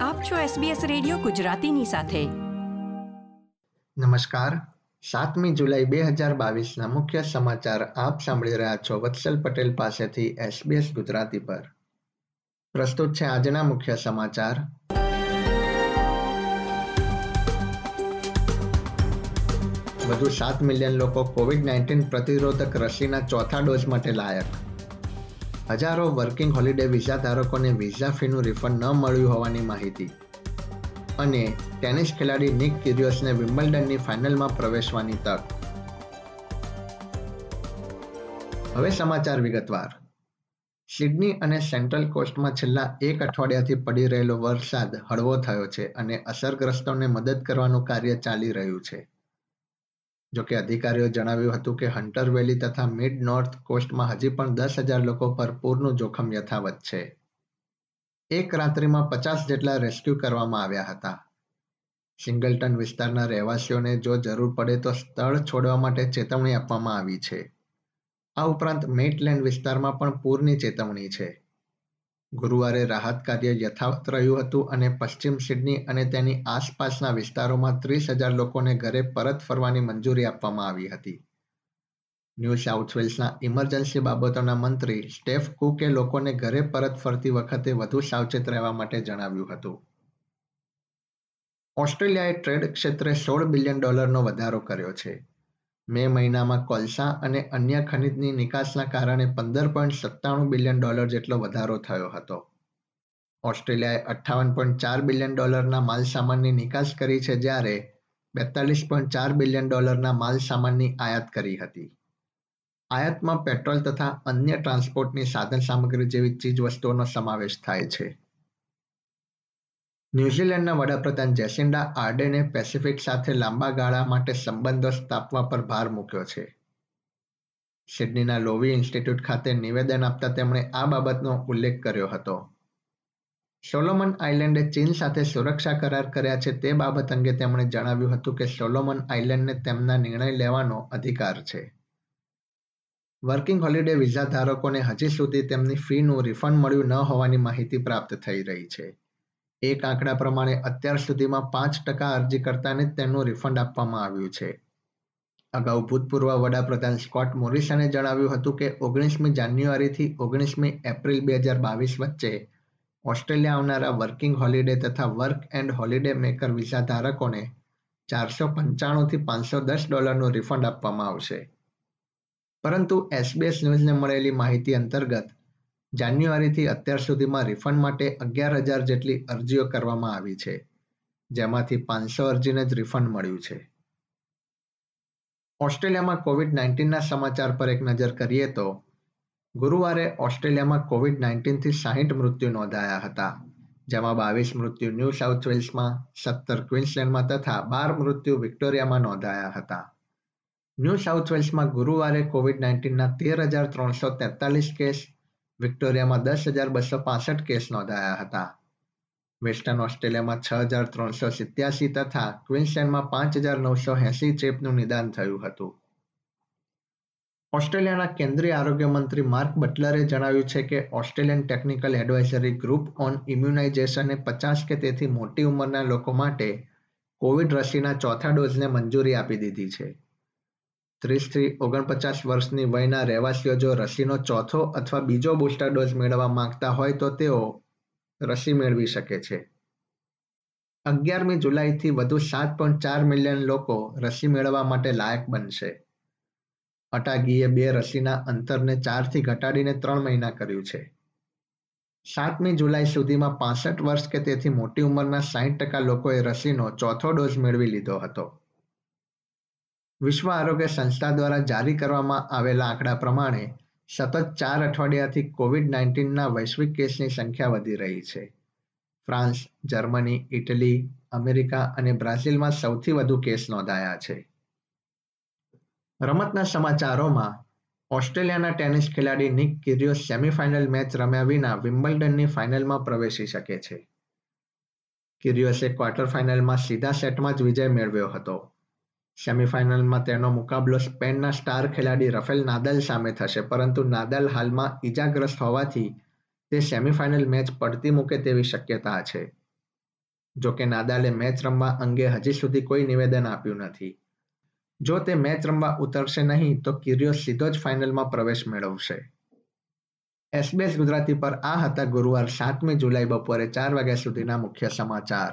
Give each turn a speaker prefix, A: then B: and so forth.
A: આપ છો SBS radio ગુજરાતીની સાથે.
B: નમસ્કાર. સાતમી જુલાઈ બે હજાર બાવીસના મુખ્ય સમાચાર આપ સાંભળી રહ્યા છો વત્સલ પટેલ પાસેથી SBS ગુજરાતી પર. પ્રસ્તુત છે આજના મુખ્ય સમાચાર. વધુ સાત મિલિયન લોકો કોવિડ નાઇન્ટીન પ્રતિરોધક રસીના ચોથા ડોઝ માટે લાયક. હજારો વર્કિંગ હોલિડે વિઝા ધારકોને વિઝા ફીનું રિફંડ ન મળ્યું હોવાની માહિતી. અને ટેનિસ ખેલાડી નિક કિરિયોસને વિમ્બલ્ડનની ફાઇનલમાં પ્રવેશવાની તક. હવે સમાચાર વિગતવાર. સિડની અને સેન્ટ્રલ કોસ્ટમાં છેલ્લા એક અઠવાડિયાથી પડી રહેલો વરસાદ હળવો થયો છે અને અસરગ્રસ્તોને મદદ કરવાનું કાર્ય ચાલી રહ્યું છે. જોકે અધિકારીઓ જણાવ્યું હતું કે હન્ટર વેલી તથા મિડ નોર્થ કોસ્ટમાં હજી પણ દસ હજાર લોકો પર પૂરનું જોખમ યથાવત છે. એક રાત્રિમાં પચાસ જેટલા રેસ્ક્યુ કરવામાં આવ્યા હતા. સિંગલટન વિસ્તારના રહેવાસીઓને જો જરૂર પડે તો સ્થળ છોડવા માટે ચેતવણી આપવામાં આવી છે. આ ઉપરાંત મેટલેન્ડ વિસ્તારમાં પણ પૂરની ચેતવણી છે. ગુરુવારે રાહત કાર્ય યથાવત રહ્યું હતું અને પશ્ચિમ સિડની અને તેની આસપાસના વિસ્તારોમાં ત્રીસ હજાર લોકોને ઘરે પરત ફરવાની મંજૂરી આપવામાં આવી હતી. ન્યૂ સાઉથ વેલ્સના ઇમરજન્સી બાબતોના મંત્રી સ્ટેફ કુકે લોકોને ઘરે પરત ફરતી વખતે વધુ સાવચેત રહેવા માટે જણાવ્યું હતું. ઓસ્ટ્રેલિયાએ ટ્રેડ ક્ષેત્રે સોળ બિલિયન ડોલરનો વધારો કર્યો છે. મે મહિનામાં કોલસા અને અન્ય ખનિજની નિકાસના કારણે પંદર પોઈન્ટ સત્તાણું બિલિયન ડોલર જેટલો વધારો થયો હતો. ઓસ્ટ્રેલિયાએ અઠ્ઠાવન પોઈન્ટ ચાર બિલિયન ડોલરના માલ સામાનની નિકાસ કરી છે જ્યારે બેતાલીસ પોઈન્ટ ચાર બિલિયન ડોલરના માલ સામાનની આયાત કરી હતી. આયાતમાં પેટ્રોલ તથા અન્ય ટ્રાન્સપોર્ટની સાધન સામગ્રી જેવી ચીજ વસ્તુઓનો સમાવેશ થાય છે. ન્યૂઝીલેન્ડના વડાપ્રધાન જેસિન્ડા આર્ડેને પેસિફિક સાથે લાંબા ગાળા માટે સંબંધો સ્થાપવા પર ભાર મૂક્યો છે. સિડનીના લોવી ઇન્સ્ટિટ્યૂટ ખાતે નિવેદન આપતા તેમણે આ બાબતનો ઉલ્લેખ કર્યો હતો. સોલોમન આઇલેન્ડે ચીન સાથે સુરક્ષા કરાર કર્યા છે તે બાબત અંગે તેમણે જણાવ્યું હતું કે સોલોમન આઇલેન્ડને તેમના નિર્ણય લેવાનો અધિકાર છે. વર્કિંગ હોલિડે વિઝા ધારકોને હજી સુધી તેમની ફીનું રિફંડ મળ્યું ન હોવાની માહિતી પ્રાપ્ત થઈ રહી છે. એક આંકડા પ્રમાણે અત્યાર સુધીમાં પાંચ ટકા અરજીકર્તાને જ તેનું રિફંડ આપવામાં આવ્યું છે. અગાઉ ભૂતપૂર્વ વડાપ્રધાન સ્કોટ મોરિસને જણાવ્યું હતું કે ઓગણીસમી જાન્યુઆરીથી ઓગણીસમી એપ્રિલ બે હજાર બાવીસ વચ્ચે ઓસ્ટ્રેલિયા આવનારા વર્કિંગ હોલિડે તથા work and holiday maker visa ધારકોને ચારસો પંચાણુંથી પાંચસો દસ ડોલરનું રિફંડ આપવામાં આવશે. પરંતુ એસબીએસ ન્યૂઝને મળેલી માહિતી અંતર્ગત જાન્યુઆરીથી અત્યાર સુધીમાં રિફંડ માટે અગિયાર હજાર જેટલી અરજીઓ કરવામાં આવી છે, જેમાંથી પાંચસો અરજીને જ રિફંડ મળ્યું છે. ઓસ્ટ્રેલિયામાં કોવિડ નાઇન્ટીનના સમાચાર પર એક નજર કરીએ તો, ગુરુવારે ઓસ્ટ્રેલિયામાં કોવિડ નાઇન્ટીનથી સાહીઠ મૃત્યુ નોંધાયા હતા, જેમાં બાવીસ મૃત્યુ ન્યૂ સાઉથ વેલ્સમાં, સત્તર ક્વિન્સલેન્ડમાં તથા બાર મૃત્યુ વિક્ટોરિયામાં નોંધાયા હતા. ન્યૂ સાઉથ વેલ્સમાં ગુરુવારે કોવિડ નાઇન્ટીનના તેર હજાર ત્રણસો તેતાલીસ કેસ વિક્ટોરિયામાં દસ હજાર બસો પાસઠ કેસ નોંધાયા હતા. વેસ્ટર્ન ઓસ્ટ્રેલિયામાં છ હજાર ત્રણસો સિત્યાસી તથા ક્વિન્સલેન્ડમાં પાંચ હજાર નવસો એસી ચેપનું નિદાન થયું હતું. ઓસ્ટ્રેલિયાના કેન્દ્રીય આરોગ્ય મંત્રી માર્ક બટલરે જણાવ્યું છે કે Australian technical advisory group on ઇમ્યુનાઇઝેશને પચાસ કે તેથી મોટી ઉંમરના લોકો માટે કોવિડ રસીના ચોથા ડોઝને મંજૂરી આપી દીધી છે. ત્રીસથી ઓગણપચાસ વર્ષની વયના રહેવાસીઓ જો રસીનો ચોથો અથવા બીજો બુસ્ટર ડોઝ મેળવવા માંગતા હોય તો તેઓ રસી મેળવી શકે છે. અગિયારમી જુલાઈથી વધુ સાત પોઈન્ટ ચાર મિલિયન લોકો રસી મેળવવા માટે લાયક બનશે. અટાગીએ બે રસીના અંતરને ચારથી ઘટાડીને ત્રણ મહિના કર્યું છે. સાતમી જુલાઈ સુધીમાં પાસઠ વર્ષ કે તેથી મોટી ઉંમરના સાહીઠ ટકા લોકોએ રસીનો ચોથો ડોઝ મેળવી લીધો હતો. વિશ્વ આરોગ્ય સંસ્થા દ્વારા જારી કરવામાં આવેલા આંકડા પ્રમાણે સતત ચાર અઠવાડિયાથી કોવિડ નાઇન્ટીનના વૈશ્વિક કેસની સંખ્યા વધી રહી છે. ફ્રાન્સ, જર્મની, ઇટલી, અમેરિકા અને બ્રાઝિલમાં સૌથી વધુ કેસ નોંધાયા છે. રમતના સમાચારોમાં, ઓસ્ટ્રેલિયાના ટેનિસ ખેલાડી નિક કિરિયો સેમીફાઇનલ મેચ રમ્યા વિના વિમ્બલ્ડનની ફાઇનલમાં પ્રવેશી શકે છે. કિરિયોસે ક્વાર્ટર ફાઇનલમાં સીધા સેટમાં જ વિજય મેળવ્યો હતો. સેમીફાઇનલમાં તેનો મુકાબલો સ્પેનના સ્ટાર ખેલાડી રફેલ નાદલ સામે થશે, પરંતુ નાદલ હાલમાં ઈજાગ્રસ્ત હોવાથી તે સેમીફાઇનલ મેચ પડતી મૂકે તેવી શક્યતા છે. જોકે નાદાલે મેચ રમવા અંગે હજી સુધી કોઈ નિવેદન આપ્યું નથી. જો તે મેચ રમવા ઉતરશે નહીં, તો કિરિયો સીધો જ ફાઇનલમાં પ્રવેશ મેળવશે. એસબીએસ ગુજરાતી પર આ હતા ગુરુવાર સાતમી જુલાઈ બપોરે ચાર વાગ્યા સુધીના મુખ્ય સમાચાર.